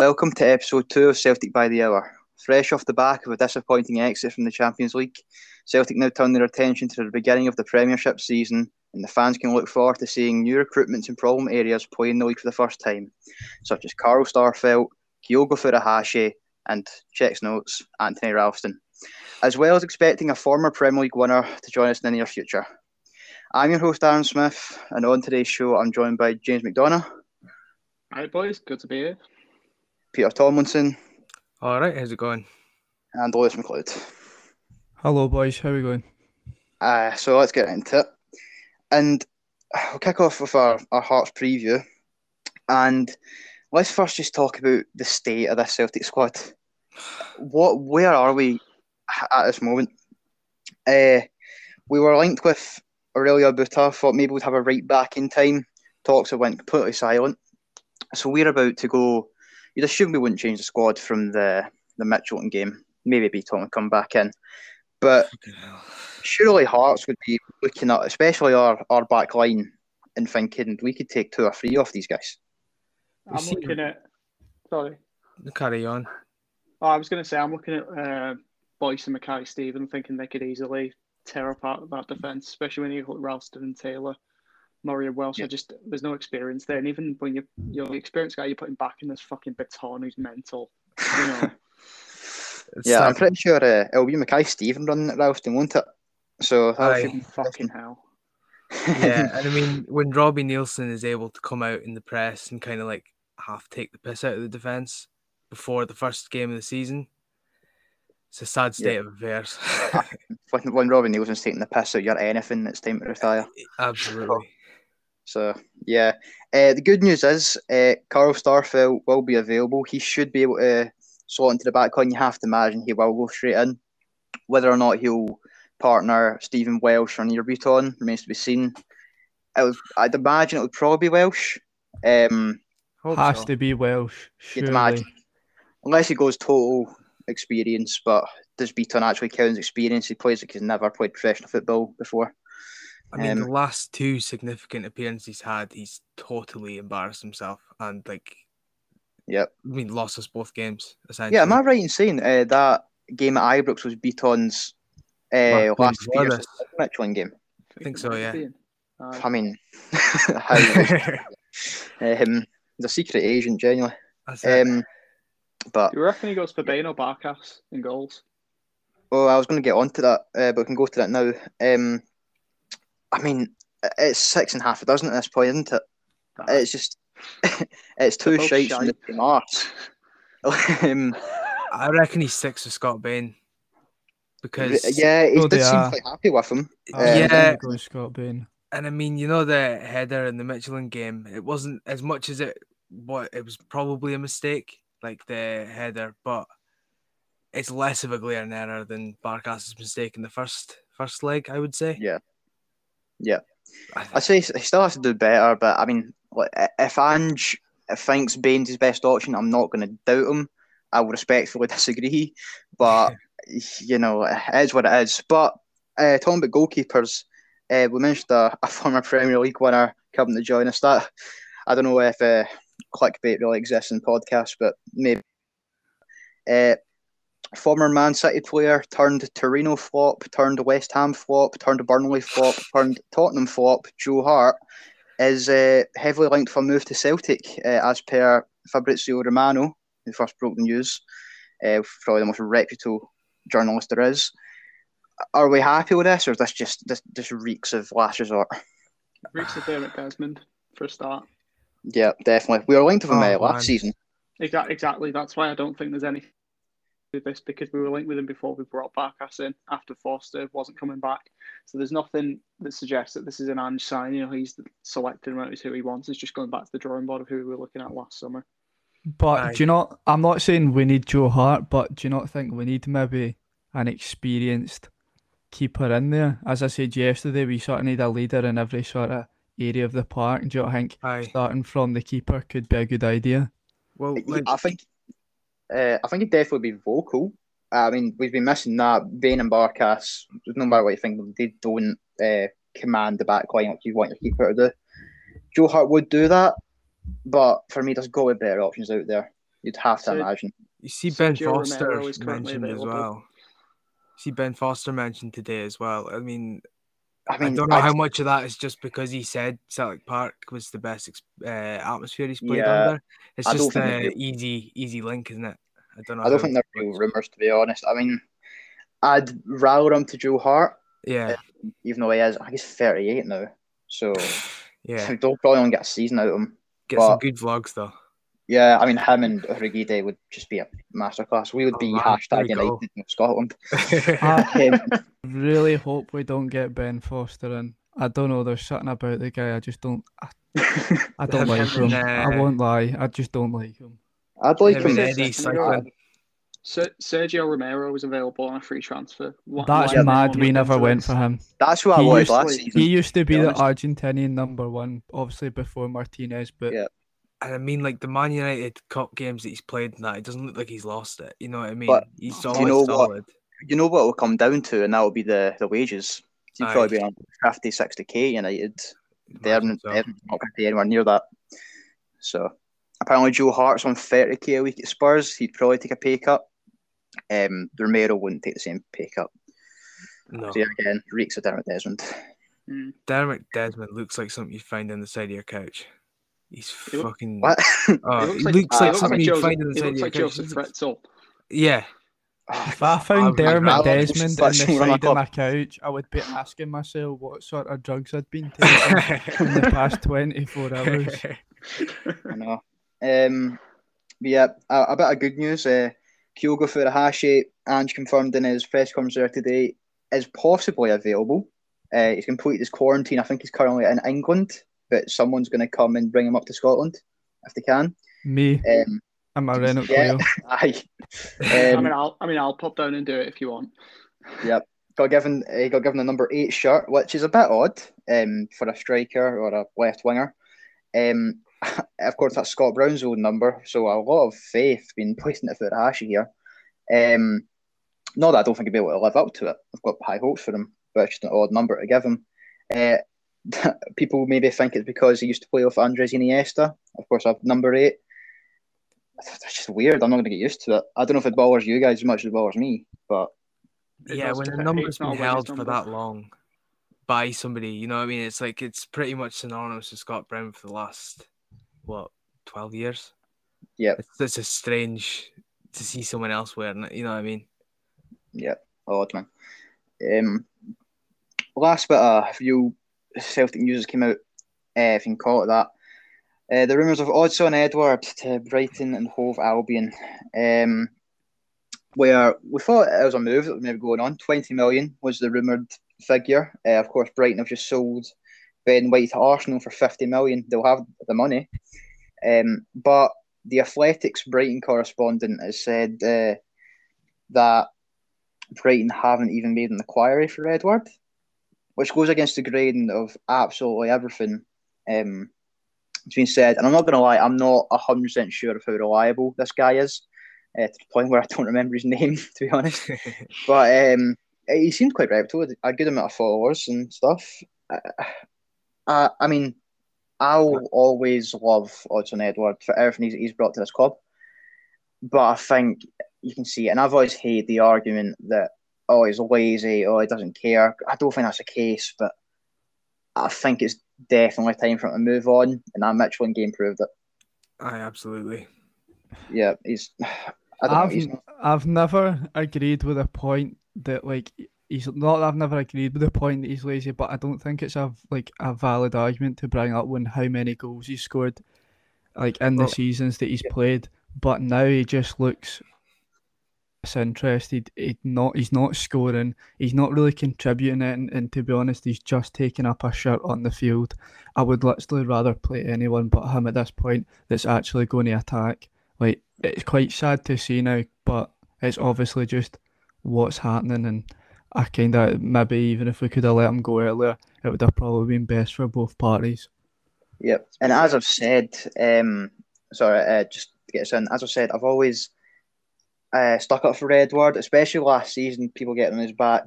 Welcome to episode two of Celtic by the Hour. Fresh off the back of a disappointing exit from the Champions League, Celtic now turn their attention to the beginning of the Premiership season, and the fans can look forward to seeing new recruitments in problem areas playing the league for the first time, such as Carl Starfelt, Kyogo Furuhashi, and checks notes Anthony Ralston, as well as expecting a former Premier League winner to join us in the near future. I'm your host, Aaron Smith, and on today's show, I'm joined by James McDonough. Hi, boys. Good to be here. Peter Tomlinson. All right, how's it going? And Lewis McLeod. Hello, boys. How are we going? Uh, so let's get into it. And we'll kick off with our, our Hearts preview. And let's first just talk about the state of this Celtic squad. What, where are we at this moment? Uh, we were linked with Aurelio Buta, thought maybe we'd have a right back in time. Talks have went completely silent. So we're about to go. You'd assume we wouldn't change the squad from the the Midtjylland game. Maybe Bitton would come back in, but surely Hearts would be looking at, especially our our back line, and thinking we could take two or three off these guys. I'm see- looking at. Sorry. Carry on. Oh, I was going to say I'm looking at uh, Boyce and Mackay-Steven, thinking they could easily tear apart that defence, especially when you got Ralston and Taylor, Murray and Welsh. Yeah. I just there's no experience there, and even when you you're the experienced guy, you're putting back in this fucking Bitton who's mental. You know, It's yeah, I'm pretty sure uh, it'll be Mackay-Steven running at Ralston, won't it? So that should be fucking hell. yeah, and I mean, when Robbie Neilson is able to come out in the press and kind of like half take the piss out of the defense before the first game of the season, it's a sad state of affairs. when, when Robin Neilson's taking the piss out, you're anything. It's time to retire. Absolutely. So yeah, uh, the good news is uh, Carl Starfelt will be available. He should be able to slot into the back line. You have to imagine he will go straight in. Whether or not he'll partner Stephen Welsh or Nir Bitton remains to be seen. I would, I'd imagine it would probably be Welsh, um, Has so. to be Welsh. You'd Surely. imagine. unless he goes total experience. But does Bitton actually count as experience? He plays like he's never played professional football before. I mean, um, the last two significant appearances he's had, he's totally embarrassed himself and like, Yep. I mean, lost us both games essentially. Yeah, am I right in saying uh, that game at Ibrox was Bitton's uh, Last last game few years before of the Midtjylland game? I think so, yeah. I mean, how um, he's a secret agent, genuinely. That's it. Um, but You reckon he goes for Bain or Barkas in goals? oh, I was going to get onto that, uh, but we can go to that now. Um, I mean, it's six and a half a dozen at this point, isn't it? It's just, it's two both shites from the shite. same arse. um, I reckon he's six with Scott Bain because yeah, he So did seem are. quite happy with him. I Um, Yeah. Scott Bain. And I mean, you know the header in the Midtjylland game, it wasn't as much as it what it was probably a mistake, like the header, but it's less of a glaring error than Barkas's mistake in the first first leg, I would say. Yeah. Yeah. I, say he still has to do better, but I mean, if Ange thinks Bain's his best option, I'm not going to doubt him. I will respectfully disagree, but you know, it is what it is. But uh, talking about goalkeepers, uh, we mentioned a, a former Premier League winner coming to join us. That I don't know if uh, clickbait really exists in podcasts, but maybe. Uh, former Man City player turned Torino flop, turned West Ham flop, turned Burnley flop, turned Tottenham flop. Joe Hart is uh, heavily linked for a move to Celtic, uh, as per Fabrizio Romano, who first broke the news. Uh, probably the most reputable journalist there is. Are we happy with this, or is this just this just reeks of last resort? Reeks of Dermot Desmond for a start. Yeah, definitely. We were linked with him Oh, uh, last man. season. Exactly. Exactly. That's why I don't think there's any with this because we were linked with him before we brought Barkas in after Forster wasn't coming back. So there's nothing that suggests that this is an Ange sign. You know, he's selecting him out as who he wants. It's just going back to the drawing board of who we were looking at last summer. But Aye. do you not? I'm not saying we need Joe Hart, but do you not think we need maybe an experienced keeper in there? As I said yesterday, we sort of need a leader in every sort of area of the park. Do you not think Aye. starting from the keeper could be a good idea? Well, like, I think, uh, I think he'd definitely be vocal. I mean, we've been missing that. Bain and Barkas, no matter what you think, they don't uh, command the back line like you want your keeper to do. Joe Hart would do that, but for me, there's got to be better options out there. You'd have to So- imagine. You see Ben Sergio Foster Romero is currently mentioned as well. You see Ben Foster mentioned today as well. I mean, I mean, I don't know I- how much of that is just because he said Celtic Park was the best uh, atmosphere he's played Yeah. under. It's I just think a easy, easy link, isn't it? I don't know. I don't think they're real rumours to be honest. I mean, I'd rather him to Joe Hart, Yeah, even though he is. I think he's 38 now, so yeah. they'll probably only get a season out of him. Get some good vlogs though. Yeah, I mean, him and Rigide would just be a masterclass. We would Oh, be man, hashtag. United in Scotland. I Um, really hope we don't get Ben Foster in. I don't know. There's something about the guy. I just don't. I, I don't Him like and, him. I uh, won't lie. I just don't like him. I'd like Him him. and to- Eddie second ago. cycling. Ser- Sergio Romero was available on a free transfer. Why- That's why mad. We never went for him. That's who I He wanted last he season. He used to be be the. Argentinian number one, obviously before Martinez. But Yeah. And I mean, like the Man United Cup games that he's played in that, it doesn't look like he's lost it. You know what I mean? But he's you solid, know what? You know what will come down to, and that will be the, the wages. He'd Aye. probably be on 50, 60k United. They're, Imagine so. they're not going to be anywhere near that. So apparently Joe Hart's on 30k a week at Spurs. He'd probably take a pay cut. Um, Romero wouldn't take the same pay cut. No, So yeah, again, reeks of Dermot Desmond. Mm. Dermot Desmond looks like something you find on the side of your couch. He's He look- fucking. What? Oh, He he looks looks like, like, something you Joseph, find in the he side of looks your like couch. Josef Fritzl. Yeah, if I found would Dermot rather Desmond in the just run a side of my couch, I would be asking myself what sort of drugs I'd been taking in the past 24 hours. I know. Um, but yeah, a, a bit of good news. Uh, Kyogo Furuhashi, Ange confirmed in his press conference there today, is possibly available. Uh, he's completed his quarantine. I think he's currently in England, but someone's going to come and bring him up to Scotland if they can. Me, Um, I'm a Renault yeah. Clio. aye. I Um, mean, I'll, I mean, I'll pop down and do it if you want. Yep. Got given he got given the number eight shirt, which is a bit odd um, for a striker or a left winger. Um, of course, that's Scott Brown's old number, so a lot of faith being placed into Furuhashi here. Um, not that I don't think he'll be able to live up to it. I've got high hopes for him, but it's just an odd number to give him. Uh, people maybe think it's because he used to play with Andres Iniesta. Of course, I've number eight. That's just weird. I'm not going to get used to it. I don't know if it bothers you guys as much as it bothers me, but yeah. When a depend. number's It's not been always held for that long by somebody, you know what I mean? It's like it's pretty much synonymous with Scott Brown for the last what twelve years. Yeah, it's, it's a strange to see someone else wearing it. You know what I mean? Yeah, odd man. Um, last bit of few Celtic news came out, uh, if you can call it that. Uh, the rumours of Odsonne Édouard to Brighton and Hove Albion, um, where we thought it was a move that was maybe going on. 20 million was the rumoured figure. Uh, of course, Brighton have just sold Ben White to Arsenal for 50 million. They'll have the money. Um, but the Athletic's Brighton correspondent has said uh, that Brighton haven't even made an inquiry for Édouard, which goes against the grain of absolutely everything. Um, it's been said, and I'm not going to lie, I'm not hundred percent sure of how reliable this guy is, uh, to the point where I don't remember his name, to be honest. But um, he seemed quite reputable, a good amount of followers and stuff. Uh, uh, I mean, I'll always love Odsonne Édouard for everything he's, he's brought to this club, but I think you can see, and I've always hated the argument that oh he's lazy, oh he doesn't care. I don't think that's the case, but I think it's definitely time for him to move on, and that Midtjylland game proved it. Aye, absolutely. Yeah, he's. I don't I've, He's, I've never agreed with a point that like he's not. that I've never agreed with the point that he's lazy, but I don't think it's a like a valid argument to bring up when how many goals he scored, like in the Well, seasons that he's played. But now he just looks disinterested. He not he's not scoring. He's not really contributing it. And, and to be honest, he's just taking up a shirt on the field. I would literally rather play anyone but him at this point. That's actually going to attack. Like it's quite sad to see now, but it's obviously just what's happening. And I kind of maybe even if we could have let him go earlier, it would have probably been best for both parties. Yep. And as I've said, um, sorry, uh, just to get us in, as I've said, I've always uh, stuck up for Édouard, especially last season. People getting on his back,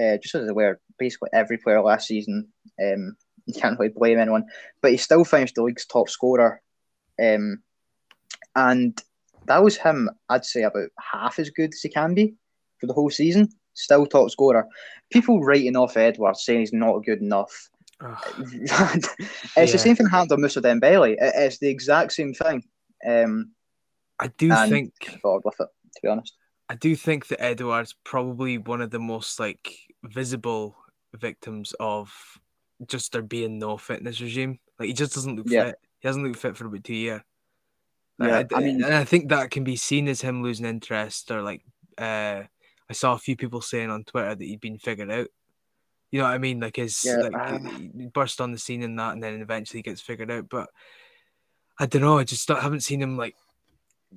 uh, just as they were basically every player last season. Um, you can't really blame anyone, but he still finished the league's top scorer. Um, and that was him. I'd say about half as good as he can be for the whole season. Still top scorer. People writing off Édouard saying he's not good enough. it's Yeah. the same thing happened to Moussa Dembele. It- It's the exact same thing. Um, I do think with it, to be honest. I do think that Édouard's probably one of the most like visible victims of just there being no fitness regime. Like he just doesn't look Yeah. fit. He hasn't looked fit for about two years. Yeah, I, I mean- and I think that can be seen as him losing interest, or like uh, I saw a few people saying on Twitter that he'd been figured out. You know what I mean? Like his Yeah, like uh, he burst on the scene and that, and then eventually gets figured out. But I don't know. I just don't- haven't seen him like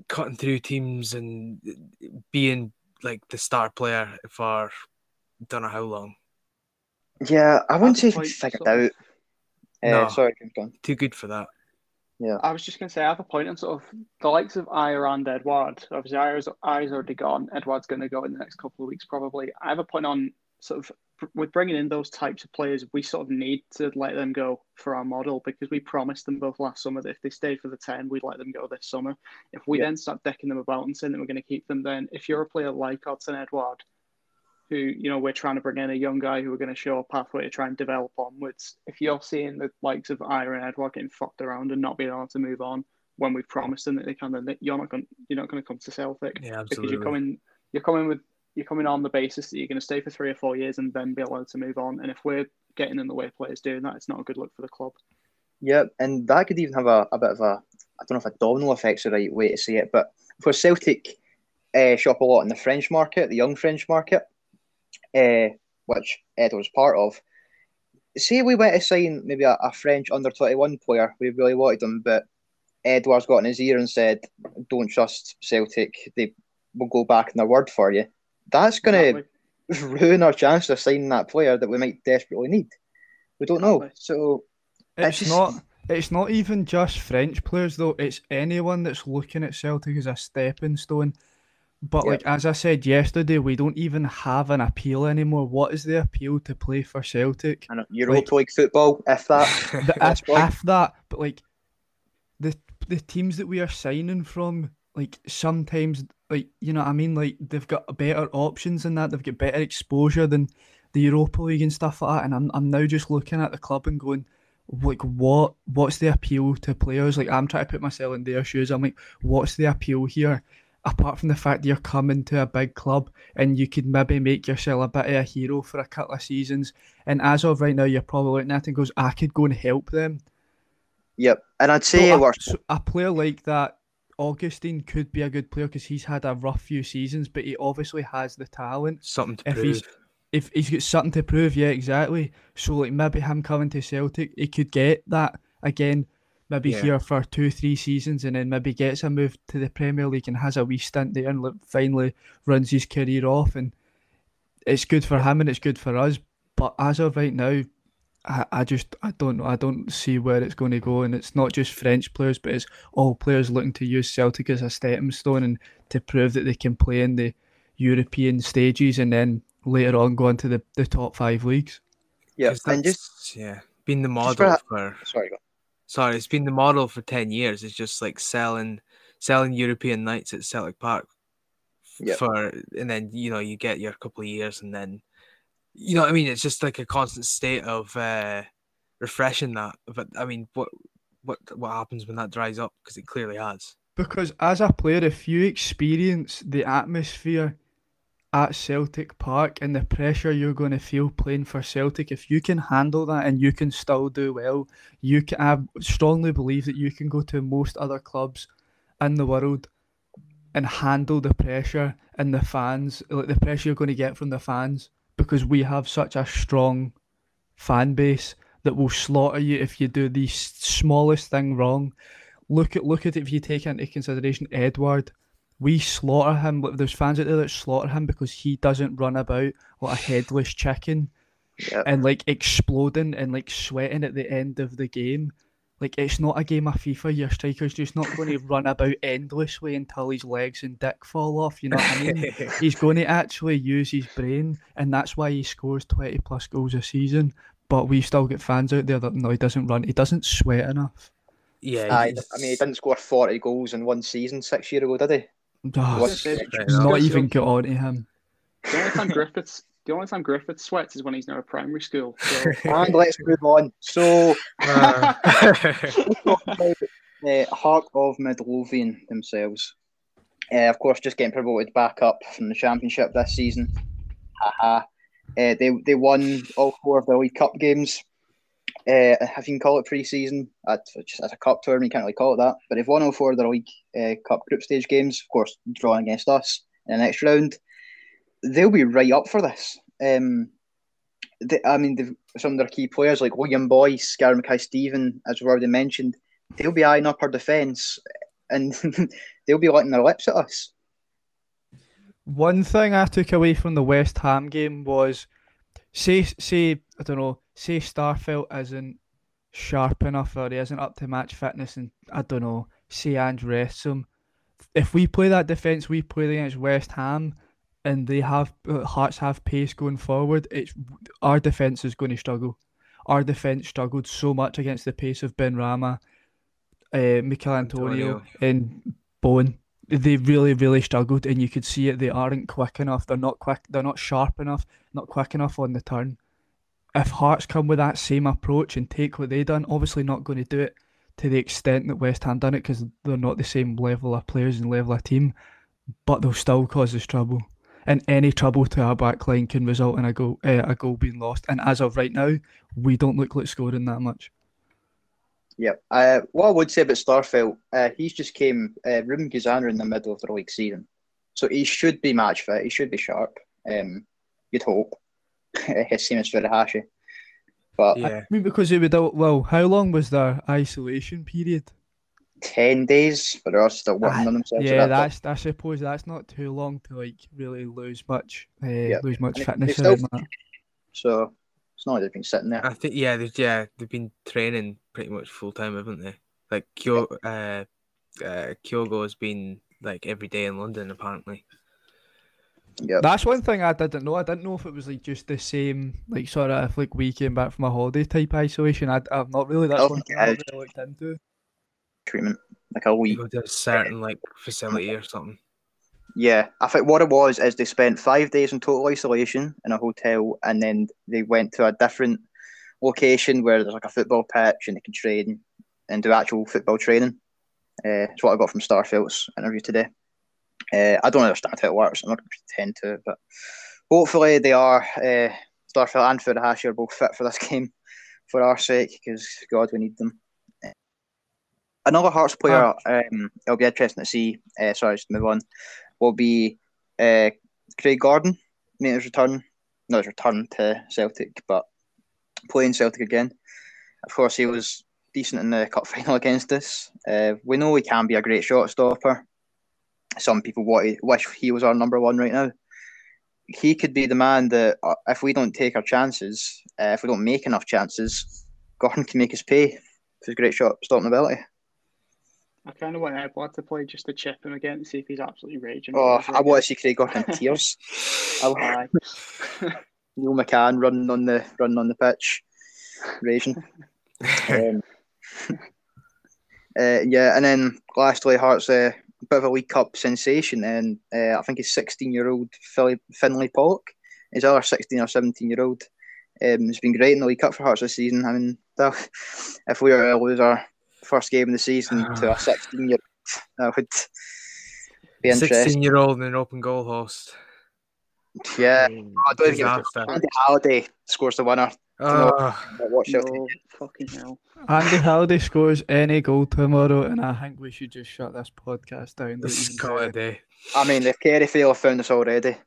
cutting through teams and being like the star player for don't know how long. Yeah, I wouldn't At say the he's figured out. Uh, No. Sorry, keep. Too good for that. Yeah. I was just going to say, I have a point on sort of the likes of Ajer and Édouard. Obviously, Ajer's, Ajer's already gone. Édouard's going to go in the next couple of weeks, probably. I have a point on sort of with bringing in those types of players, we sort of need to let them go for our model because we promised them both last summer that if they stayed for the 10, we'd let them go this summer. If we Yeah. then start decking them about and saying that we're going to keep them, then if you're a player like Odsonne Édouard, who, you know, we're trying to bring in a young guy who we're going to show a pathway to try and develop onwards, if you're seeing the likes of Ajer and Édouard getting fucked around and not being able to move on when we've promised them that they can, then you're not going, you're not going to come to Celtic Yeah, because absolutely. you're coming you're coming with you're coming on the basis that you're going to stay for three or four years and then be allowed to move on. And if we're getting in the way of players doing that, it's not a good look for the club. Yeah, and that could even have a, a bit of a I don't know if a domino effect's the right way to say it, but for Celtic uh, shop a lot in the French market, the young French market, uh, which Ed was part of. Say we went to sign maybe a, a French under twenty one player, we really wanted him, but Édouard's got in his ear and said, "Don't trust Celtic; they will go back in their word for you." That's going to Exactly. ruin our chance of signing that player that we might desperately need. We don't know, so It's just- not. It's not even just French players though. It's anyone that's looking at Celtic as a stepping stone. But Yeah. like as I said yesterday, we don't even have an appeal anymore. What is the appeal to play for Celtic? I know Europa League football, if that. The, if, if that, but like the the teams that we are signing from, like sometimes, like you know, what I mean, like they've got better options than that. They've got better exposure than the Europa League and stuff like that. And I'm I'm now just looking at the club and going, like, what what's the appeal to players? Like I'm trying to put myself in their shoes. I'm like, what's the appeal here? Apart from the fact that you're coming to a big club and you could maybe make yourself a bit of a hero for a couple of seasons, and as of right now, you're probably looking at it and goes, I could go and help them. Yep, and I'd So say a, so a player like that, Augustine, could be a good player because he's had a rough few seasons, but he obviously has the talent. Something to If prove. he's if he's got something to prove, yeah, exactly. So like maybe him coming to Celtic, he could get that again. Maybe Yeah. here for two, three seasons, and then maybe gets a move to the Premier League and has a wee stint there, and like, finally runs his career off. And it's good for him, and it's good for us. But as of right now, I, I just I don't know. I don't see where it's going to go, and it's not just French players, but it's all players looking to use Celtic as a stepping stone and to prove that they can play in the European stages, and then later on go into the, the top five leagues. yeah, 'Cause and just yeah, been the model for- for sorry, sorry, it's been the model for ten years. It's just like selling selling European nights at Celtic Park f- Yep. for, and then you know you get your couple of years, and then you know what I mean. It's just like a constant state of uh, refreshing that. But I mean, what what what happens when that dries up? Because it clearly has. Because as a player, if you experience the atmosphere at Celtic Park and the pressure you're going to feel playing for Celtic, if you can handle that and you can still do well, you can. I strongly believe that you can go to most other clubs in the world and handle the pressure and the fans, like the pressure you're going to get from the fans, because we have such a strong fan base that will slaughter you if you do the smallest thing wrong. Look at look at it if you take into consideration Édouard. We slaughter him. There's fans out there that slaughter him because he doesn't run about like a headless chicken Yep. and like exploding and like sweating at the end of the game. Like it's not a game of FIFA. Your striker's just not going to run about endlessly until his legs and dick fall off. You know what I mean? He's going to actually use his brain, and that's why he scores twenty plus goals a season. But we still get fans out there that no, he doesn't run. He doesn't sweat enough. Yeah, Aye, he's- I mean, he didn't score 40 goals in one season six years ago, did he? Ah, What's- fair let's enough. not even get on to him. The only time Griffiths, the only time Griffiths sweats is when he's now at primary school. So, And let's move on. So, Uh, uh, Heart of Midlothian themselves. Uh, of course, just getting promoted back up from the Championship this season. Haha. Uh, they they won all four of the League Cup games. Uh, if you can call it pre-season, just as a cup tournament, you can't really call it that. But they've won all four of the League uh, Cup group stage games. Of course, drawing against us in the next round. They'll be right up for this. Um, they, I mean, some of their key players like William Boyce, Gary Mackay-Steven, as we've already mentioned, they'll be eyeing up our defence and they'll be letting their lips at us. One thing I took away from the West Ham game was, say, say I don't know, say Starfelt isn't sharp enough or he isn't up to match fitness, and I don't know, say him. If we play that defence, we play against West Ham, and they have uh, Hearts have pace going forward. It's our defence is going to struggle. Our defence struggled so much against the pace of Benrahma, uh, Michael Antonio, Antonio. and Bowen they really really struggled and you could see it they aren't quick enough they're not quick they're not sharp enough not quick enough on the turn if hearts come with that same approach and take what they done obviously not going to do it to the extent that west ham done it because they're not the same level of players and level of team but they'll still cause us trouble and any trouble to our back line can result in a goal uh, a goal being lost and as of right now we don't look like scoring that much Yep. Uh, what I would say about Starfelt, uh, he's just came uh, Rubin Kazan in the middle of the league season, so he should be match fit. He should be sharp. Um, you'd hope. Same as Furuhashi. But yeah, I mean because it would well how long was their isolation period ten days, but they're also still working Ah, on themselves. Yeah, at that that's I suppose that's not too long to like really lose much, uh, Yeah. lose much And fitness they still- that. So it's not like they've been sitting there. I think yeah, they've yeah they've been training pretty much full time, haven't they? Like Kyo, uh, uh, Kyogo has been like every day in London apparently. Yep. That's one thing I didn't know. I didn't know if it was like just the same, like sort of if like we came back from a holiday type isolation. I, I've not really. That's Oh, one yeah. I've not really looked into. Treatment like a week. go to a certain like facility or something. Yeah, I think what it was is they spent five days in total isolation in a hotel, and then they went to a different location where there's like a football pitch and they can train and do actual football training. Uh, it's what I got from Starfelt's interview today. Uh, I don't understand how it works. I'm not going to pretend to, but hopefully they are. Uh, Starfelt and Furuhashi are both fit for this game for our sake, because God, we need them. Another Hearts player, um, it'll be interesting to see. Uh, sorry, just move on will be uh, Craig Gordon, made his return, not his return to Celtic, but playing Celtic again. Of course, he was decent in the cup final against us. Uh, we know he can be a great shot stopper. Some people want, wish he was our number one right now. He could be the man that, uh, if we don't take our chances, uh, if we don't make enough chances, Gordon can make us pay for his great shot stopping ability. I kind of want Édouard to play just to chip him again to see if he's absolutely raging. Oh, I want to see Craig Gordon in tears. I, Aye. Neil McCann running on the running on the pitch, raging. Um, uh, yeah, and then lastly, Hearts uh, a bit of a League Cup sensation, and uh, I think he's sixteen-year-old Finlay Pollock. He's our sixteen or seventeen-year-old. Um, it's been great in the League Cup for Hearts this season. I mean, if we were to lose our first game of the season to a ah. sixteen-year-old, that would be interesting. Sixteen year old and an open goal host. Yeah, I don't even give a Andy Halliday scores the winner. Oh, Watch out. No fucking hell. Andy Halliday scores any goal tomorrow, and I think we should just shut this podcast down. This is do call it a day. I mean, if Kerry Fail found us already,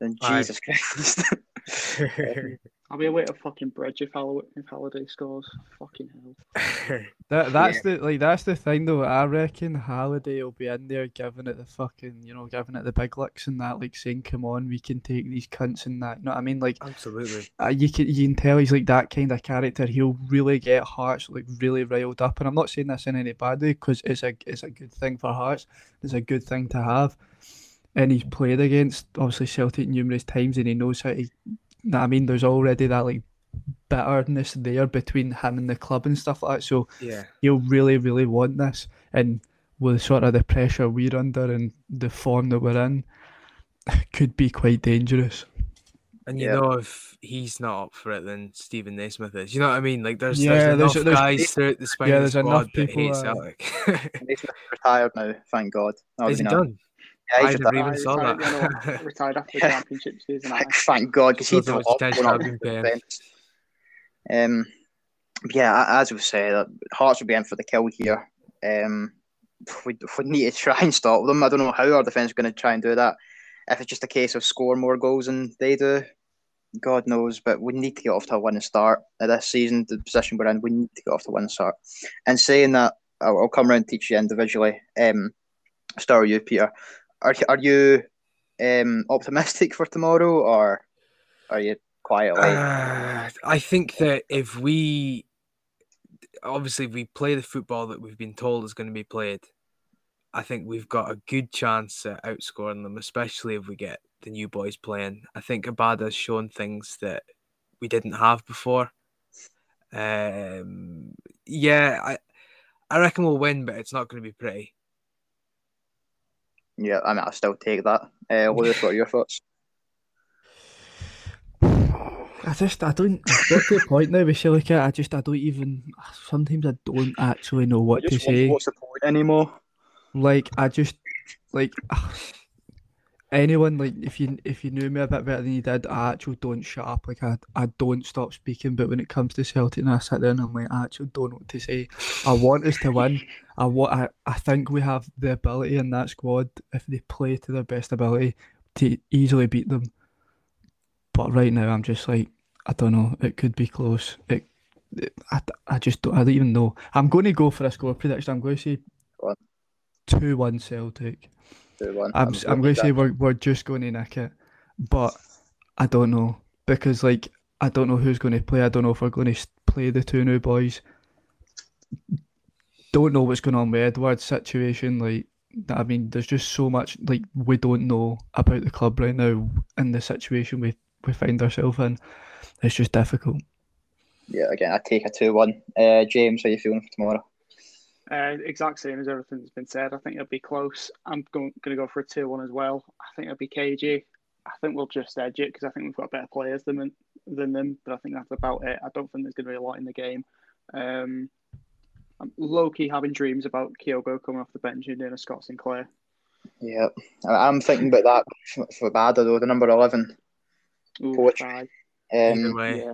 then Aye. Jesus Christ. I'll be away at a fucking bridge if, Hall- if Halliday scores. Fucking hell. That that's the like that's the thing though. I reckon Halliday will be in there giving it the fucking you know giving it the big licks and that, like saying, "Come on, we can take these cunts and that." You know what I mean? Like Absolutely. uh, you can you can tell he's like that kind of character. He'll really get Hearts like really riled up, and I'm not saying this in any bad way because it's a it's a good thing for Hearts. It's a good thing to have, and he's played against obviously Celtic numerous times, and he knows how to. Know what I mean, there's already that like bitterness there between him and the club and stuff like that. So Yeah. he'll really, really want this. And with sort of the pressure we're under and the form that we're in, could be quite dangerous. And you Yeah. know, if he's not up for it, then Steven Naismith is. You know what I mean? Like, there's, Yeah, there's there's- enough there's- guys throughout the spine yeah, of the there's enough squad that people, hate uh, Celtic. He's retired now, thank God. That Is he done? Yeah, I he's never even saw retired, that. you know, retired after the championship season. Thank, God, because So he'd the have much loved attention going I've up been to the Um, yeah, as we say, that Hearts will be in for the kill here. Um, we, we need to try and stop them. I don't know how our defence is going to try and do that. If it's just a case of score more goals than they do, God knows. But we need to get off to a winning start at this season. The position we're in, we need to get off to a winning start. And saying that, I'll, I'll come around and teach you individually. Um, start with you, Peter. Are are you um optimistic for tomorrow, or are you quietly? Uh, I think that if we obviously we play the football that we've been told is going to be played, I think we've got a good chance at outscoring them, especially if we get the new boys playing. I think Abada's shown things that we didn't have before. Um, yeah, I I reckon we'll win, but it's not going to be pretty. Yeah, I mean, I still take that. Uh, Lewis, what are your thoughts? I just I don't I've got to the point now with Silica, I just I don't even sometimes I don't actually know what to say. what's the point anymore? Like I just like anyone like if you if you knew me a bit better than you did, I actually don't shut up. Like I I don't stop speaking. But when it comes to Celtic, and I sit there and I'm like, I actually don't know what to say. I want us to win. I want. I, I think we have the ability in that squad if they play to their best ability to easily beat them. But right now, I'm just like I don't know. It could be close. It. it I, I just don't. I don't even know. I'm going to go for a score prediction. I'm going to say two one Celtic. Two, one. I'm s- I'm going to say we're we're just going to nick it, but I don't know because like I don't know who's going to play. I don't know if we're going to play the two new boys. Don't know what's going on with Édouard's situation. Like I mean, there's just so much like we don't know about the club right now in the situation we we find ourselves in. It's just difficult. Yeah, again, I take a two-one. Uh, James, how are you feeling for tomorrow? Uh, exact same as everything that's been said. I think it'll be close. I'm going, going to go for a 2 1 as well. I think it'll be KG. I think we'll just edge it because I think we've got better players than, than them, but I think that's about it. I don't think there's going to be a lot in the game. Um, I'm low key having dreams about Kyogo coming off the bench and doing a Scott Sinclair. Yeah, I- I'm thinking about that for, for Bada though, the number eleven. Ooh, Coach. Um, way.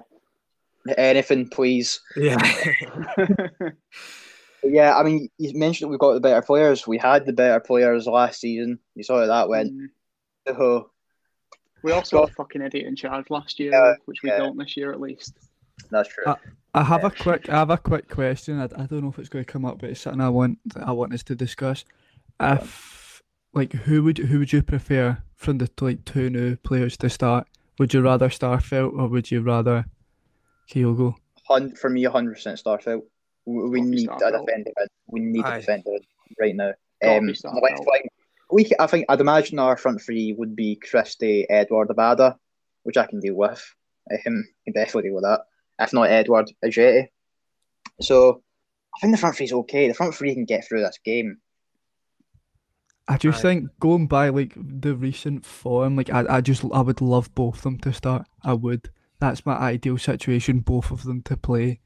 Yeah. anything, please. Yeah. But yeah, I mean, you mentioned we've got the better players. We had the better players last season. You saw how that went. Mm. So, we also had a fucking idiot in charge last year, Yeah, which we yeah. don't this year at least. that's true. Uh, I have Yeah. a quick I have a quick question. I, I don't know if it's going to come up, but it's something I want I want us to discuss. If like who would who would you prefer from the like two new players to start? Would you rather Starfelt or would you rather Kyogo? Hun- for me, 100% Starfelt. We, we Gotta need a Starfelt. defender. in. We need Aye. a defender right now. Gotta Um, be left Starfelt. we, c- I think I'd imagine our front three would be Christie, Édouard, Abada, which I can deal with. Um, I can definitely deal with that. If not Édouard, Ajeti. So I think the front three's okay. The front three can get through this game. I just Aye. think going by like the recent form, like I, I just I would love both of them to start. I would. That's my ideal situation, both of them to play.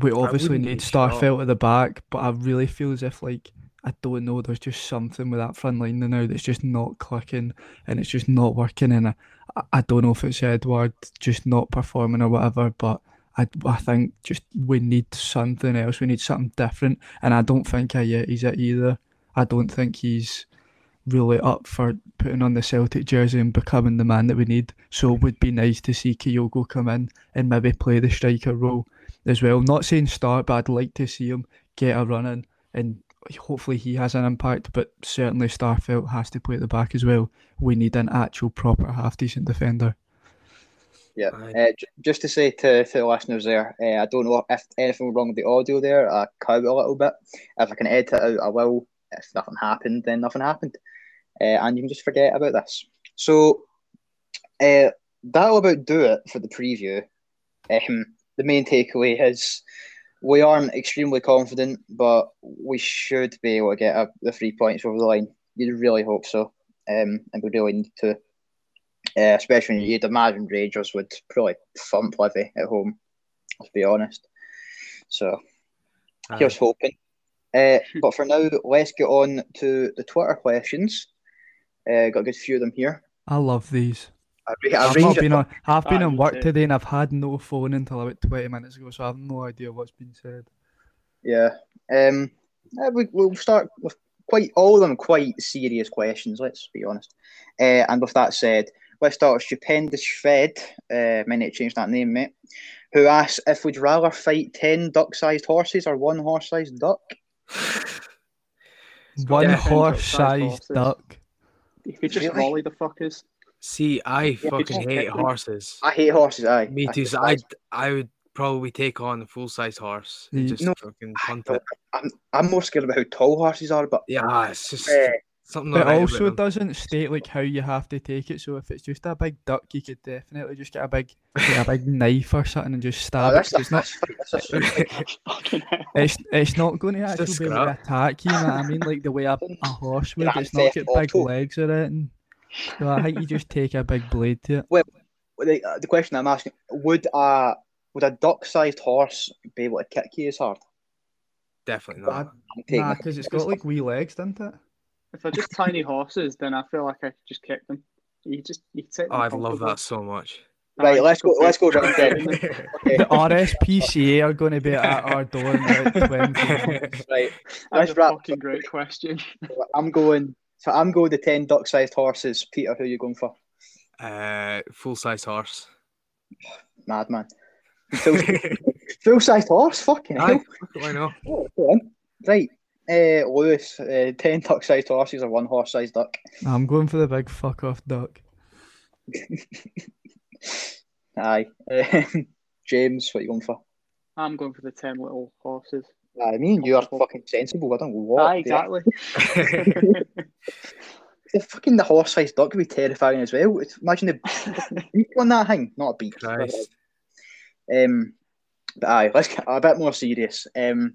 We obviously need. Starfelt at the back, but I really feel as if like I don't know, there's just something with that front line now that's just not clicking and it's just not working and I, I- I don't know if it's Édouard just not performing or whatever, but I, I think just we need something else. We need something different and I don't think Ajeti's it either. I don't think he's really up for putting on the Celtic jersey and becoming the man that we need. So it would be nice to see Kyogo come in and maybe play the striker role as well. Not saying start, but I'd like to see him get a run in and hopefully he has an impact, but certainly Starfelt has to play at the back as well. We need an actual proper half decent defender. Yeah. Uh, j- just to say to, to the listeners there, uh, I don't know if anything wrong with the audio there. I cut out a little bit. If I can edit it out, I will. If nothing happened, then nothing happened. Uh, and you can just forget about this. So uh, that'll about do it for the preview. Um, the main takeaway is we aren't extremely confident, but we should be able to get a, the three points over the line. You'd really hope so, um, and we really need to. Uh, especially when you'd imagine Rangers would probably thump Livy at home. Let's be honest. So here's hoping. Uh, but for now, let's get on to the Twitter questions. Uh, got a good few of them here. I love these. I, I I've, not been on, I've been on work today and I've had no phone until about 20 minutes ago, so I have no idea what's been said. Yeah. Um. uh, we, we'll start with quite all of them quite serious questions. Let's be honest. Uh, and with that said, let's start with Stupendous Fed. Uh, might need to change that name, mate. Who asks if we'd rather fight ten duck-sized horses or one horse-sized duck? One horse-sized Horses. duck. You could just Really? volley the fuckers. See, I you fucking hate kick horses. I hate horses. Aye. Me I too. hate So I. I would probably take on a full size horse and just No, fucking punt no. it. I'm, I'm more scared about how tall horses are, but Yeah, it's just uh, something. But right also doesn't state like how you have to take it. So if it's just a big duck, you could definitely just get a big, get a big knife or something and just oh, stab that's, it. a, It's not. that's, that's a fight. Fucking hell. It's it's not going to actually be able to attack you. You know what I mean? Like the way a, a horse would. It's not Theft got big legs or anything. So I think you just take a big blade to it. Well, the, uh, the question I'm asking: Would a would a duck-sized horse be able to kick you as hard? Definitely not. taking Nah, because it's got like wee legs, doesn't it? If they're just tiny horses, then I feel like I could just kick them. You just you take. Oh, I'd love that so much. Right, let's go. Let's go round then. Okay, The RSPCA are going to be at our door in about 20 minutes. right. That's Let's a fucking great question. I'm going. So I'm going the ten duck-sized horses. Peter, who are you going for? Uh, full size horse. Madman. Full, full-sized horse. Fucking Aye, hell. why not? Oh. Right. Uh, Lewis, uh, ten duck-sized horses or one horse-sized duck? I'm going for the big fuck off duck. Aye. Um, James, what are you going for? I'm going for the ten little horses. I mean, you are fucking sensible. I don't know what. Aye, exactly. The fucking the horse-sized duck would be terrifying as well. Imagine the beak on that thing, not a beak. Christ. Um, but aye, let's get a bit more serious. Um,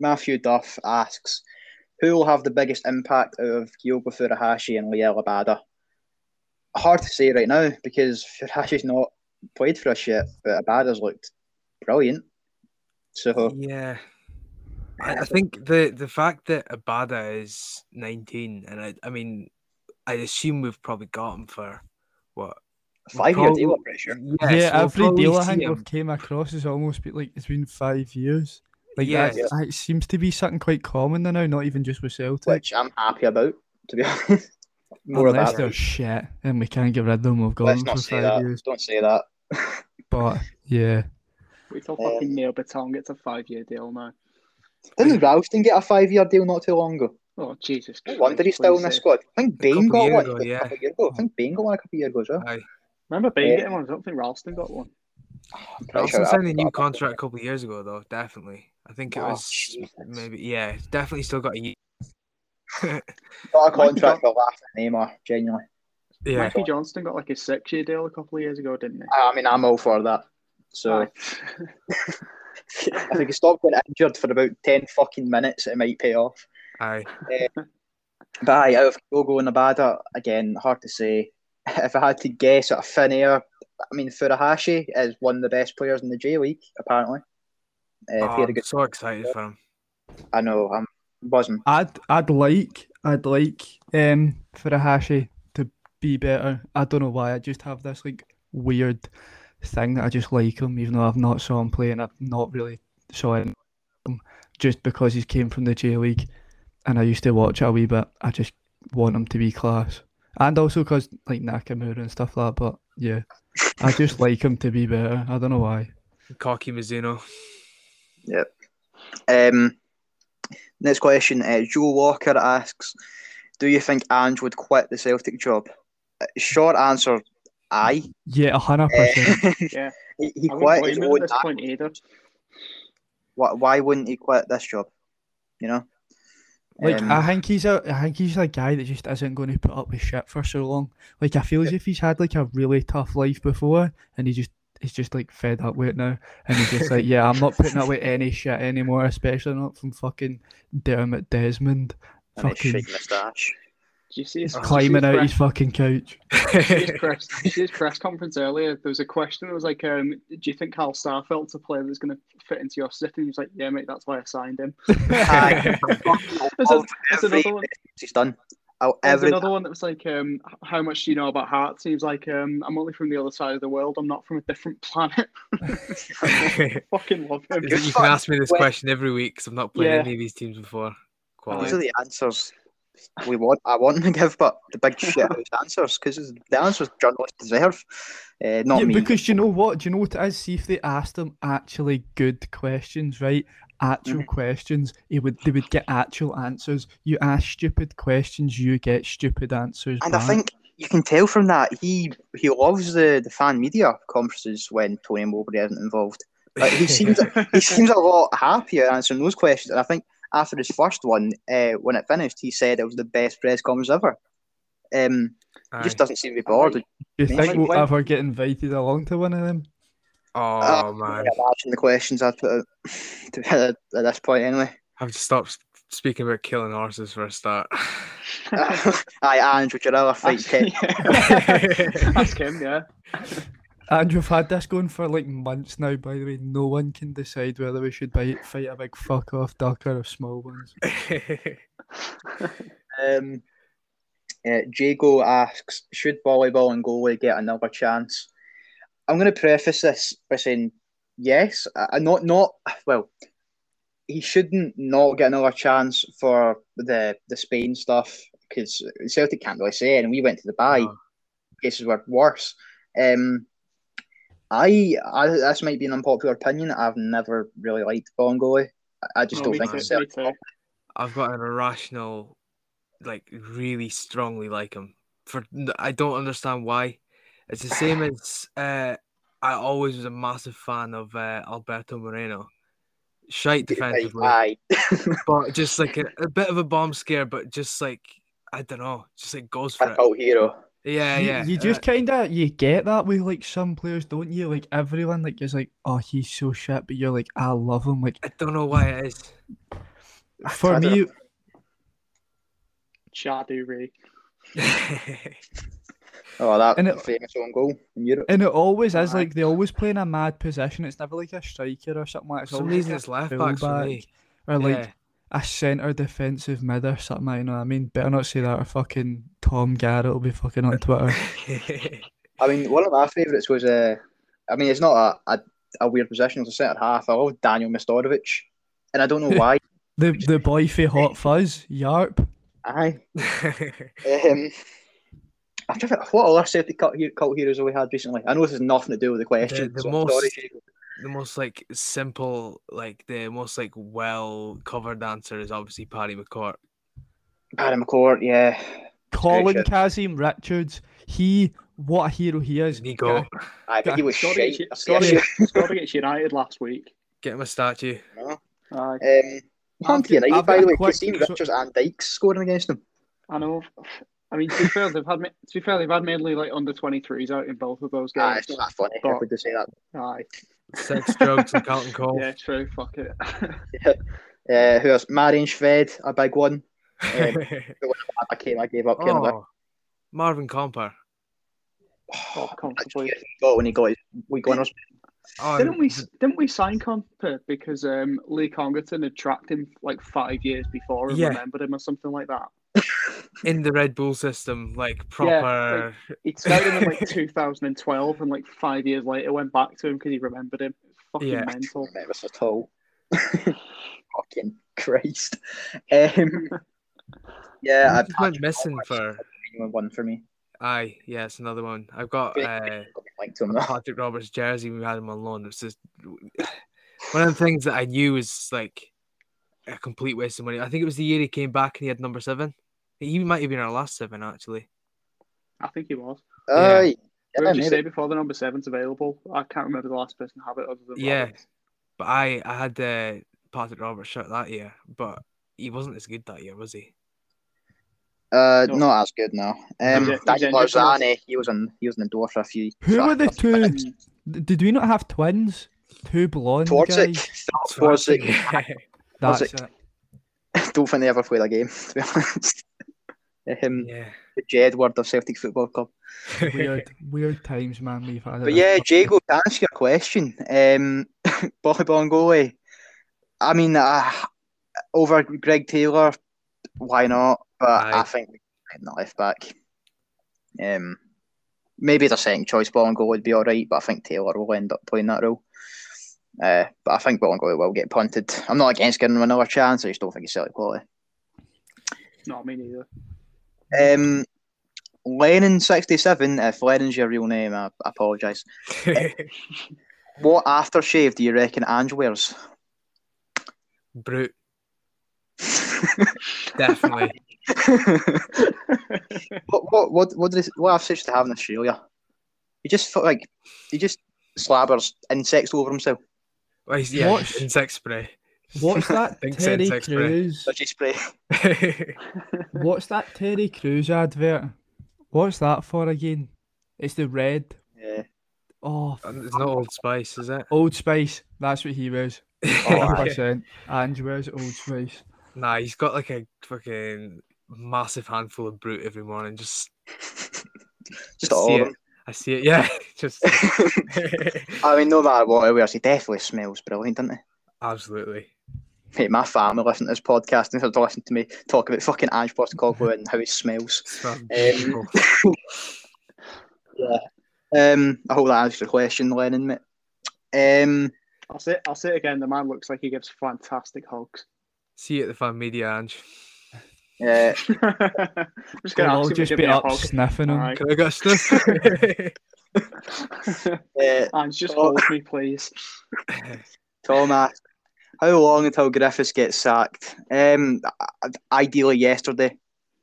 Matthew Duff asks, who will have the biggest impact out of Kyogo Furuhashi and Liel Abada? Hard to say right now because Furuhashi's not played for us yet, but Abada's looked brilliant. So Yeah. I, I think the the fact that Abada is 19, and I, I mean, I assume we've probably got him for what? five year Probably- deal, I'm pretty sure. Yes, yeah, we'll every deal I think him. we've came across has almost been like it's been five years. Like Yeah. that, that seems to be something quite common now, not even just with Celtic. Which I'm happy about, to be honest. More Unless of they're that. shit and we can't get rid of them, we've got Let's them not for say five that. years. Don't say that. But yeah, We till Um, fucking Nir Bitton gets a five year deal now. Didn't Ralston get a five year deal not too long ago? Oh Jesus No wonder he's still in the squad. I think Bain couple got years one ago, like, yeah. a couple of years ago. I think Bain got one a couple of years ago as well. Aye. Remember Bain Yeah. getting one? I don't think Ralston got one. Oh, I'm pretty Ralston sure signed a I've new contract a couple of years ago, though. Definitely, I think it Oh, was Jesus. maybe yeah, definitely still got a year. Got a contract for laughing at Neymar, genuinely. yeah, Mikey Johnston got like a six year deal a couple of years ago, didn't he? I mean, I'm all for that. So Aye. if we can stop getting injured for about 10 fucking minutes, it might pay off. aye. But aye, out of Kyogo and Abada, again, hard to say. If I had to guess at a thin air, I mean, Furuhashi is one of the best players in the J League, apparently. Uh, Oh, he had a I'm good, so excited for him. I know, I'm buzzing. I'd I'd like I'd like um Furuhashi to be better. I don't know why. I just have this like weird thing that I just like him, even though I've not saw him play and I've not really saw him just because he came from the J League and I used to watch it a wee bit. I just want him to be class, and also because like Nakamura and stuff like that. But yeah, I just like him to be better. I don't know why. Koki Mizuno. Yep. Um, next question. Uh, Joe Walker asks, "Do you think Ange would quit the Celtic job?" Uh, short answer: Aye. Yeah, a hundred percent. Uh, Yeah. he, he I quit wouldn't his own. at this point either. Why, why wouldn't he quit this job? You know. Like Um, I think he's a I think he's a guy that just isn't going to put up with shit for so long. Like I feel as if he's had like a really tough life before, and he just he's just like fed up with it now, and he's just like, yeah, I'm not putting up with any shit anymore, especially not from fucking Dermot Desmond, And his fucking shit moustache. Do you see his, he's did see climbing out press- his fucking couch. did you see his press, did you see his press conference earlier. There was a question that was like, um, "Do you think Carl Starfelt's a player that's going to fit into your system?" He was like, "Yeah, mate, that's why I signed him." Aye. There's, a, Of another one. he's done. Oh, There's another one that was like, um, "How much do you know about Hearts?" He was like, um, "I'm only from the other side of the world. I'm not from a different planet." Fucking love him. you can ask me this question every week because I've not played Yeah. any of these teams before. these are the answers we want. I want to give, but the big shit answers because the answers journalists deserve. Uh, not yeah, me. because you know what? Do you know what it is? See if they asked him actually good questions, right? Actual Mhm. questions, he would they would get actual answers. You ask stupid questions, you get stupid answers. And back. I think you can tell from that he he loves the, the fan media conferences when Tony Mowbray isn't involved. Like, he seems he seems a lot happier answering those questions. And I think after his first one, uh, when it finished, he said it was the best press conference ever. Um, he just doesn't seem to be bored. Do you think like we'll when- ever get invited along to one of them? Oh Uh, man, Imagine the questions I'd put out at, at this point anyway. I've to stop speaking about killing horses for a start. Aye, and would you rather fight Ask, Ted? Ask him, yeah. And we've had this going for like months now, by the way. No one can decide whether we should buy, fight a big fuck off duck or small ones. Um, uh, Jago asks, should Boli Bolingoli get another chance? I'm going to preface this by saying yes. I, I not not well. He shouldn't not get another chance for the the Spain stuff because Celtic can't really say it, and we went to the bye. No. Cases were worse. Um, I, I this might be an unpopular opinion. I've never really liked Bongoy. I, I just No, don't think too, it's me I've got an irrational, like really strongly like him. For I don't understand why. It's the same as uh, I always was a massive fan of uh, Alberto Moreno. Shite defensively, Aye. but just like a, a bit of a bomb scare, but just like I don't know, just like goes for A it. cult hero. Yeah, you, yeah. you uh, just kind of you get that with like some players, don't you? Like everyone, like is like, oh, he's so shit, but you're like, I love him. Like I don't know why it is. for me, don't me, Chaduri. Oh, that And it- famous own goal in Europe. and it always is like they always play in a mad position. It's never like a striker or something like. that. For It's some always reason, like it's a left backs for fullback or like Yeah. a centre defensive mid or something. You know what I mean? Better not say that or fucking Tom Garrett will be fucking on Twitter. I mean, one of my favourites was Uh, I mean, it's not a, a, a weird position as a centre half. I love Daniel Mistorovic, and I don't know why. the the boy for Hot Fuzz, Yarp. Aye. Um, I'm trying to think, what other Celtic cult, he- cult heroes have we had recently? I know this has nothing to do with the question. the so most- the most like simple, like the most like well covered answer is obviously Paddy McCourt. Paddy McCourt, yeah. Colin shit. Kazim Richards. He what a hero he is. Nico, I think he was Scored shite. against, I scored swear. against- scored against United last week. get him a statue. No. Aye. Um, I've United, by I've the way, got a quick- Cassine so- Richards and Dykes scoring against him. I know. I mean, to be fair, they've had to be fair, they've had mainly like under twenty threes out in both of those Ah, games. it's not that funny. But- if we say that. Aye, Sex, drugs, and Carlton Cole. yeah, true. Fuck it. Uh, who else? Marian Shved, a big one. I came, I gave up. Getting oh, oh, Marvin Compper. Oh, comfortably. got when he got his week winners. Oh, Didn't we? Didn't we sign Compper because um, Lee Congerton had tracked him like five years before and Yeah. remembered him or something like that? in the Red Bull system, like proper. He'd scouted him in like 2012, and like five years later went back to him because he remembered him. Fucking Yeah. mental. Remember at all. Fucking Christ. Um, yeah, I just went missing for. one for me. Aye, yeah, it's another one. I've got uh, Linked to him. Patrick Roberts jersey. We had him on loan. It's just one of the things that I knew was like a complete waste of money. I think it was the year he came back and he had number seven. He might have been our last seven actually. I think he was. Aye. What Yeah, did you maybe. say before the number seven's available? I can't remember the last person to have it other than Yeah. Roberts. But I I had the Patrick Roberts shirt that year, but he wasn't as good that year, was he? Uh, No. not as good now. Um, He's- he's Daniel injured for us. Arzani, he was in he was in the door for a few. Who for were the a- two? D- Did we not have twins? Two blonde Twardzik. guys. Twardzik. That's it? it. don't think they ever played a game, to be honest. Um, yeah. the J Edward of Celtic Football Club. Weird, weird times, man. We've had. But yeah, Jago, to answer your question, um, Boli Bolingoli, I mean, uh, over Greg Taylor, why not? But I Aye. think the left back. Um, maybe the second choice Bolingoli would be all right, but I think Taylor will end up playing that role. Uh, but I think Bolingoli will get punted. I'm not against giving him another chance. I just don't think he's silly quality. Not me neither. Um, Lennon sixty seven. If Lennon's your real name, I, I apologise. What aftershave do you reckon Ange wears? Brute, definitely. what what what what do they, what have such to have in Australia? He just felt like he just slabbers insects over himself. Well, he's- yeah, What's- insect spray. What's that Terry sense expert. Crews? Dodgy spray. What's that Terry Crews advert? What's that for again? It's the red. Yeah. Oh, it's not Old Spice, is it? Old Spice. That's what he wears. Oh, Hundred aye. percent. Ange wears Old Spice. Nah, he's got like a fucking massive handful of brute every morning. Just, Just see all of it. them. I see it. Yeah, just I mean, no matter what he wears, he definitely smells brilliant, doesn't he? absolutely. Mate, my family listen to this podcast and they're listening to me talk about fucking Ange Postecoglou and how he smells. Smells Um. Yeah. Um, I hope that answers your question, Lennon, mate. Um, I'll say I'll say it again. The man looks like he gives fantastic hugs. See you at the fan media, Ange. I'm just gonna They'll all ask him to just be up sniffing him. Alright. Can I get a sniff? uh, and just hold me, please. Tom asked, how long until Griffiths gets sacked? Um, ideally yesterday.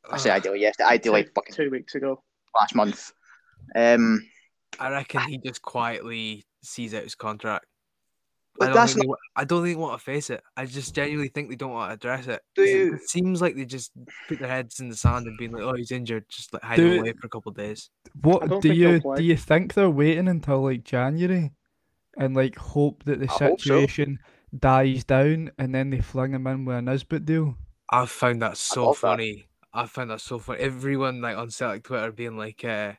I say ideally yesterday. Ideally two, fucking two weeks ago. last month. Um, I reckon he just quietly sees out his contract. But I don't, that's think they, wa- I don't think they want to face it. I just genuinely think they don't want to address it. Do 'Cause it- you- It seems like they just put their heads in the sand and being like, "Oh, he's injured," just like hide Do- away for a couple of days. What don't do think you do? You think they're waiting until like January, and like hope that the I hope so. situation dies down, and then they fling him in with a Nisbet deal? I've found that so love that. funny. I found that so funny. Everyone like on Celtic Twitter being like, uh,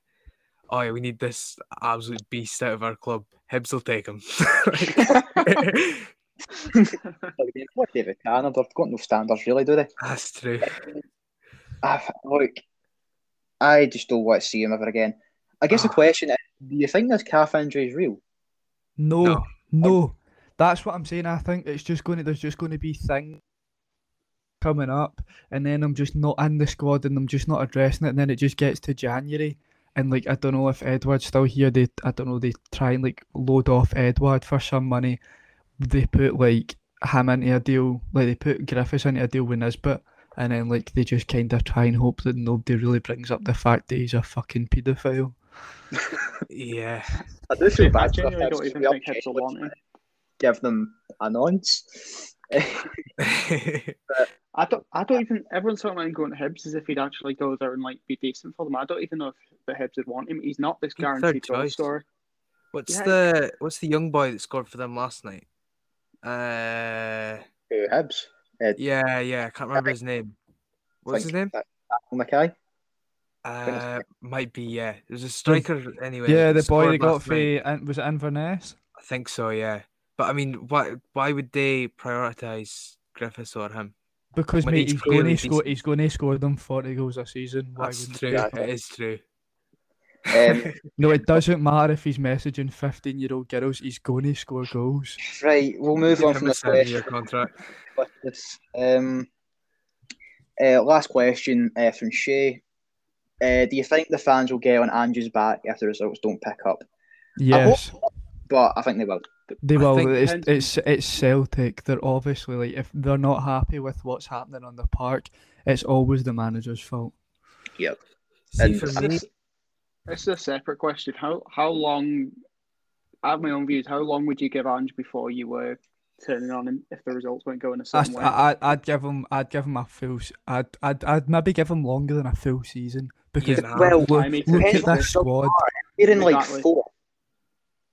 "Oh, yeah, we need this absolute beast out of our club. Hibs will take him." what David Cannon, they've got no standards really, do they? That's true. I, look, I just don't want to see him ever again. I guess the Ah. question is, do you think this calf injury is real? No, No. no, that's what I'm saying. I think it's just going to there's just going to be things coming up, and then I'm just not in the squad, and I'm just not addressing it, and then it just gets to January, and like I don't know if Édouard's still here. They I don't know. They try and like load off Edward for some money. They put like him into a deal, like they put Griffiths into a deal with Nisbet. And then, like, they just kind of try and hope that nobody really brings up the fact that he's a fucking paedophile. Yeah. I do feel bad for genuinely don't 'cause even think Hibs will want him. Give them a nonce. I don't. I don't even. Everyone's talking about him going to Hibs as if he'd actually go there and like be decent for them. I don't even know if the Hibs would want him. He's not this guaranteed goal choice. scorer. what's Yeah. the what's the young boy that scored for them last night? Uh, Who, Hibs? Uh, yeah, yeah. I can't remember his name. What's his name? That- Mackay? Uh, might be yeah. There's a striker anyway. yeah, the boy scored they got last for night. was it Inverness? I think so. Yeah, but I mean, why why would they prioritize Griffiths or him? Because When mate, he's he's going to score. He's going to score them forty goals a season. That's wouldn't true. he? It is true. Um, No, it doesn't matter if he's messaging fifteen-year-old girls. He's going to score goals. right, we'll move Give on from a this seven-year question. contract. Um, uh, last question uh, from Shay. Uh, do you think the fans will get on Andrew's back if the results don't pick up? Yes, But I think they will. They will. It's, depends- it's it's Celtic. They're obviously like if they're not happy with what's happening on the park, it's always the manager's fault. See, And for It's me, a- It's a separate question. How how long? I have my own views. How long would you give Ange before you were turning on him if the results weren't going a I, certain way? I, I'd give him. I'd give him a full. s- I'd, I'd, I'd maybe give him longer than a full season because and a half. Well, look, I mean, look depends at on this the squad. We're in like Exactly. four.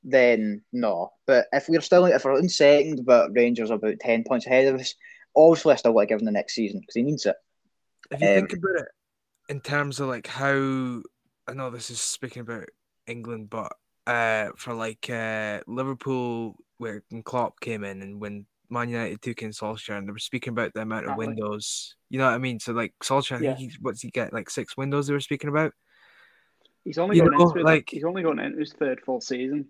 Then no. But if we're still if we're in second, but Rangers are about ten points ahead of us, obviously I still want to give him the next season because he needs it. If you Um, think about it in terms of like how I know this is speaking about England, but uh, for like uh, Liverpool, where when Klopp came in and when Man United took in Solskjaer, and they were speaking about the amount of Exactly. windows. You know what I mean? So like Solskjaer, I Yeah. think he's what's he get like six windows they were speaking about. He's only You going know, into like- he's only going into his third full season.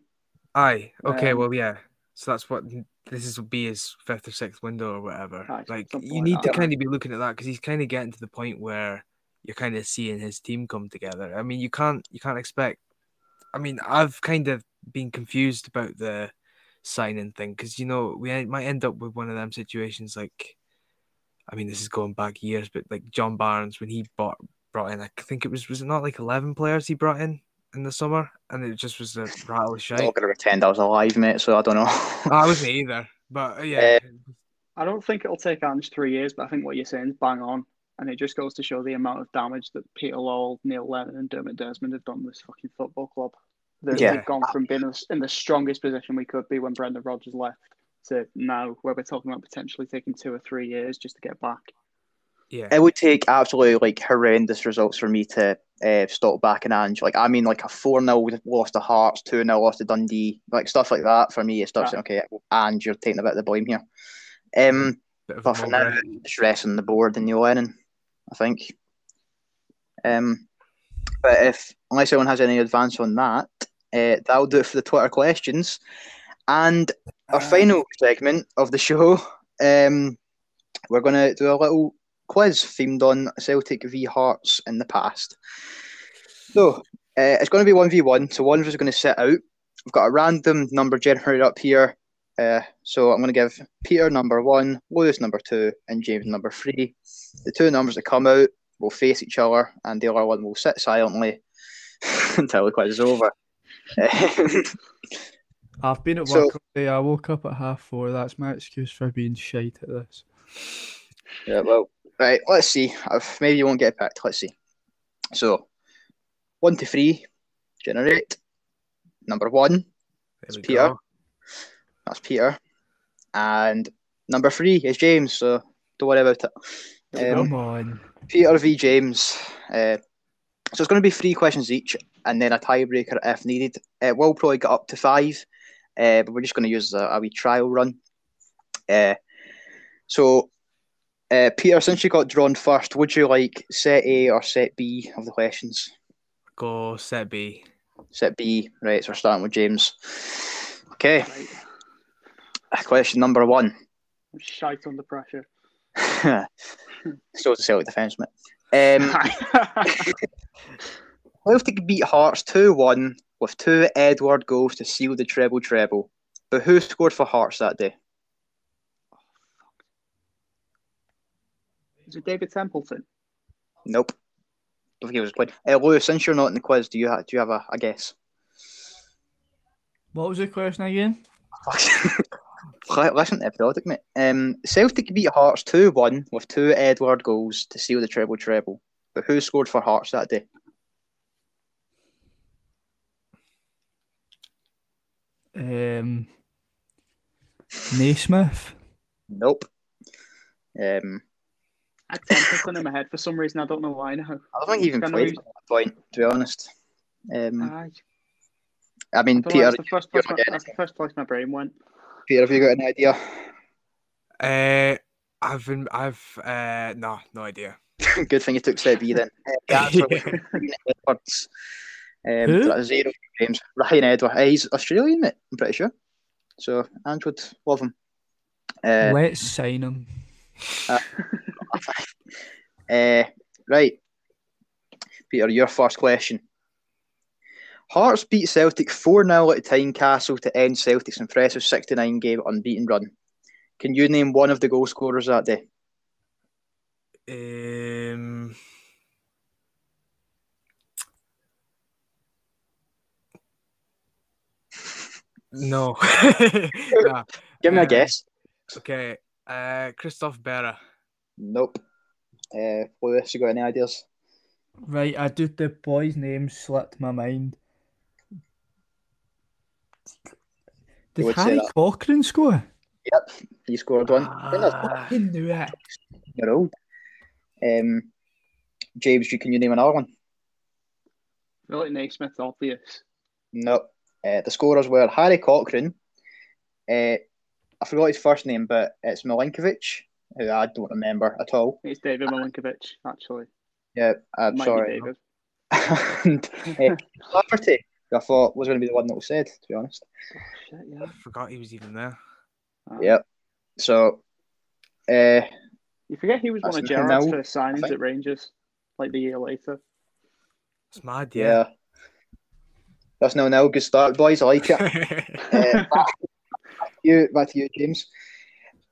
Aye, okay, Um, well yeah. So that's what this is will be his fifth or sixth window or whatever. Aye, like you need to kind of be looking at that because he's kind of getting to the point where you're kind of seeing his team come together. I mean, you can't you can't expect. I mean, I've kind of been confused about the signing thing because you know we might end up with one of them situations like. I mean, this is going back years, but like John Barnes when he bought brought in, I think it was was it not like eleven players he brought in in the summer, and it just was a rattle of I'm not going to pretend I was alive, mate. So I don't know. I wasn't either, but uh, yeah, I don't think it'll take Ange three years, but I think what you're saying is bang on. And it just goes to show the amount of damage that Peter Lawwell, Neil Lennon, and Dermot Desmond have done this fucking football club. They've, Yeah. they've gone from being in the- in the strongest position we could be when Brendan Rodgers left to now where we're talking about potentially taking two or three years just to get back. Yeah, it would take absolutely like horrendous results for me to uh, stop backing Ange. Like I mean, like a four 0 loss to Hearts, two 0 loss to Dundee, like stuff like that. For me, it starts saying, okay, Ange, you're taking a bit of the blame here. Um, bit of a but for now, just resting the board and Neil Lennon, I think. Um, but if unless anyone has any advance on that, uh, that'll do it for the Twitter questions. And our Uh, final segment of the show, um, we're going to do a little quiz themed on Celtic v Hearts in the past. So uh, it's going to be one v one. So one of us is going to sit out. We've got a random number generated up here. Uh, so I'm going to give Peter number one, Lewis number two, and James number three. The two numbers that come out will face each other, and the other one will sit silently until the quiz is over. I've been at So- work all day. I woke up at half four. That's my excuse for being shite at this. Yeah, well, right, let's see. If maybe you won't get picked. Let's see. So, one to three, generate. Number one, There it's Peter. go. that's Peter. And number three is James, so don't worry about it. Um, Come on. Peter v James. Uh, so it's going to be three questions each, and then a tiebreaker if needed. Uh, we'll probably get up to five, uh, but we're just going to use a, a wee trial run. Uh, so, uh, Peter, since you got drawn first, would you like set A or set B of the questions? Go set B. Set B, right? So we're starting with James. Okay, Right. question number one. I'm shite under pressure. Still to Celtic defence, mate. Um, Celtic beat Hearts 2 1 with two Édouard goals to seal the treble treble. But who scored for Hearts that day? Is it David Templeton? Nope. Don't think he was played. Uh, Lewis, since you're not in the quiz, do you, ha- do you have a, a guess? What was the question again? Listen to episodic, mate. Um, Celtic beat Hearts 2 1 with two Édouard goals to seal the treble treble. But who scored for Hearts that day? Um, Naismith. Nope. Um, I had Templeton in my head for some reason. I don't know why now. I don't think he even Can played we- at that point, to be honest. Um, Aye. I mean, I Peter, that's, the first place my, that's the first place my brain went. Peter, have you got an idea? Uh, I've been, I've, uh, no, no idea. Good thing you took set B then. Uh, the Ryan Edwards. Um, Who? zero games. Ryan Edwards. Uh, he's Australian, mate. I'm pretty sure. So Andrew would love him. Uh, Let's sign him. uh, right, Peter, your first question. Hearts beat Celtic 4 0 at Tynecastle to end Celtic's impressive 69 game unbeaten run. Can you name one of the goal scorers that day? Um, no. Nah. Give me a Uh, guess. Okay. Uh, Christophe Berra. Nope. Uh, Lewis, you got any ideas? Right, I do the boy's name slipped my mind. Did Harry that. Cochrane score? Yep, he scored one. I think that's Ah, I knew it. year old. Um, James, you can you name another one? Really feel like Naismith's obvious. No. Uh, the scorers were Harry Cochrane. Uh, I forgot his first name, but it's Milinkovic, who I don't remember at all. It's David Milinkovic, actually. Yeah, I'm Might sorry. David. and uh, Lafferty, I thought was going to be the one that was said, to be honest. Shit, yeah. I forgot he was even there. Uh, Yep. So, uh, You forget he was one of Gerrard's Nil, first signings think. at Rangers, like the year later. It's mad, yeah. yeah. That's no now Good start, boys. I like it. Uh, back to you, back to you, James.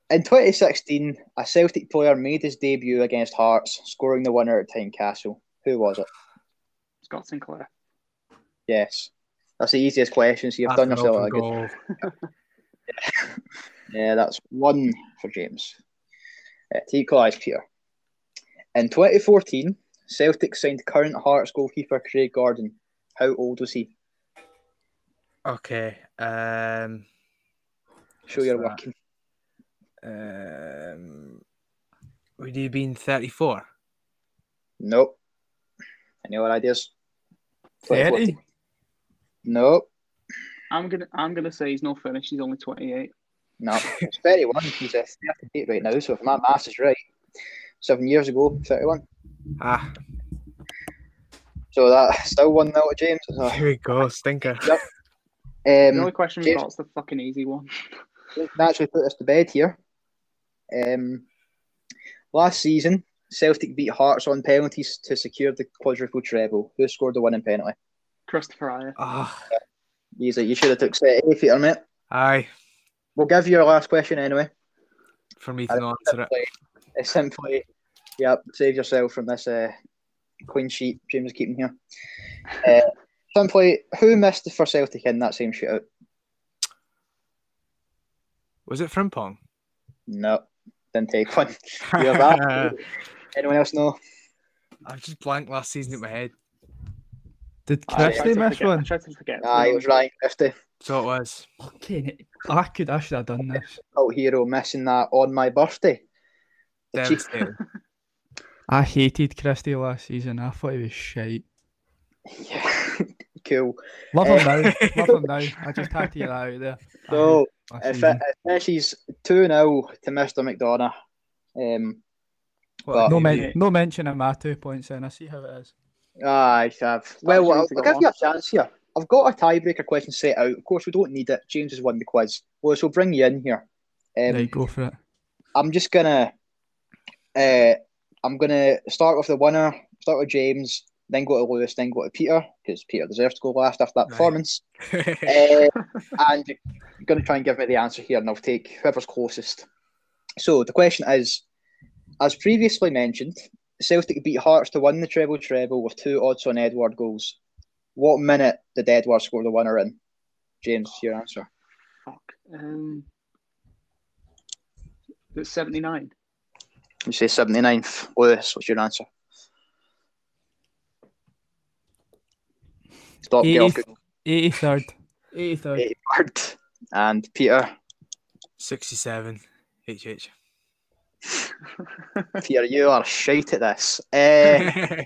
In 2016, a Celtic player made his debut against Hearts, scoring the winner at Tynecastle. Who was it? Scott Sinclair. Yes. That's the easiest question, so you've That's done yourself open a good. goal. Yeah, that's one for James. Uh, to equalise, Peter. In 2014, Celtic signed current Hearts goalkeeper Craig Gordon. How old was he? Okay. Um, Show your What's working. Um, would he have been 34? Nope. Any other ideas? 2014. 30? Nope. I'm gonna I'm gonna say he's not finished. He's only 28. No. It's 31. He's a 38 right now, so if my maths is right, seven years ago, 31. Ah, So that still 1 0 to James. So, here we go, stinker. The um, only question we've got is the fucking easy one. naturally put us to bed here. Um, last season, Celtic beat Hearts on penalties to secure the quadruple treble. Who scored the winning penalty? Kristoffer Ajer. Ah, Easy. You should have took set A, Peter, mate. aye, We'll give you your last question anyway. for me to not answer it. Simply, it's simply, yep, save yourself from this uh, clean sheet James is keeping here. Uh, simply, who missed for Celtic in that same shootout? Was it Frimpong? No, didn't take one. You're back. Anyone else know? I've just blanked last season in my head. Did Aye, I tried Christie miss forget- I one? tried to forget. Ah, it was Ryan Christie. So it was. Okay, I could. I should have done this. cult hero missing that on my birthday. Devastating. I hated Christie last season. I thought he was shite. Yeah, cool. Love him now. Love him now. I just had to get that out there. I So hated if season. it, it finishes 2 0 to Mr. McDonough, um, What no, men- idiot. no mention of my two points in. I see how it is. I have. Well, James I'll, I'll go give you a chance here. I've got a tiebreaker question set out. Of course, we don't need it. James has won the quiz. Well, so bring you in here. Um, right, go for it. I'm just gonna, uh, I'm gonna start with the winner. Start with James, then go to Lewis, then go to Peter because Peter deserves to go last after that Right. performance. Uh, and you're going to try and give me the answer here, and I'll take whoever's closest. So the question is, as previously mentioned, Celtic beat Hearts to win the treble treble with two odds-on Édouard goals. What minute did Édouard score the winner in? James, your answer. Fuck. Um, it's 79. You say 79th. Lewis, what's your answer? Stop, get off 80 83rd. 83rd. And Peter. 67. HH. Peter, you are shite at this. Uh,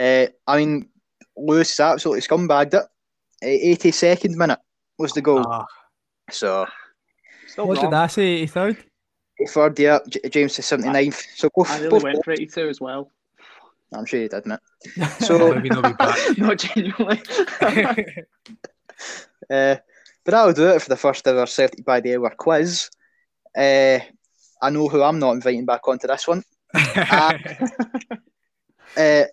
Uh, I mean, Lewis is absolutely scumbagged it. Uh, 82nd minute was the goal. Ah, So, Still What wrong. did I say? 83rd? third, yeah, J- James is 79th. So, both, I nearly both went for 82 as well. I'm sure you did, mate. So- maybe they'll be back. Not genuinely. Uh, but that'll do it for the first ever Celtic by the Hour quiz. Uh, I know who I'm not inviting back onto this one. Uh, uh,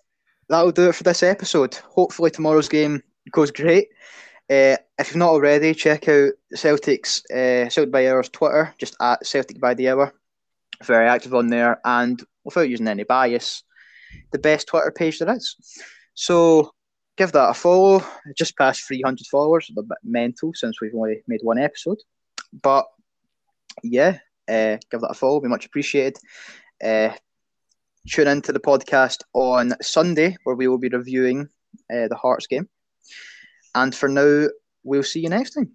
that'll do it for this episode. Hopefully, tomorrow's game goes great. Uh, if you've not already, check out Celtic's uh, Celtic by the Hour's Twitter, just at Celtic by the Hour. Very active on there, and without using any bias, the best Twitter page there is. So give that a follow. Just past 300 followers, a bit mental since we've only made one episode. But yeah, uh, give that a follow, be much appreciated. Uh, tune into the podcast on Sunday where we will be reviewing uh, the Hearts game. And for now, we'll see you next time.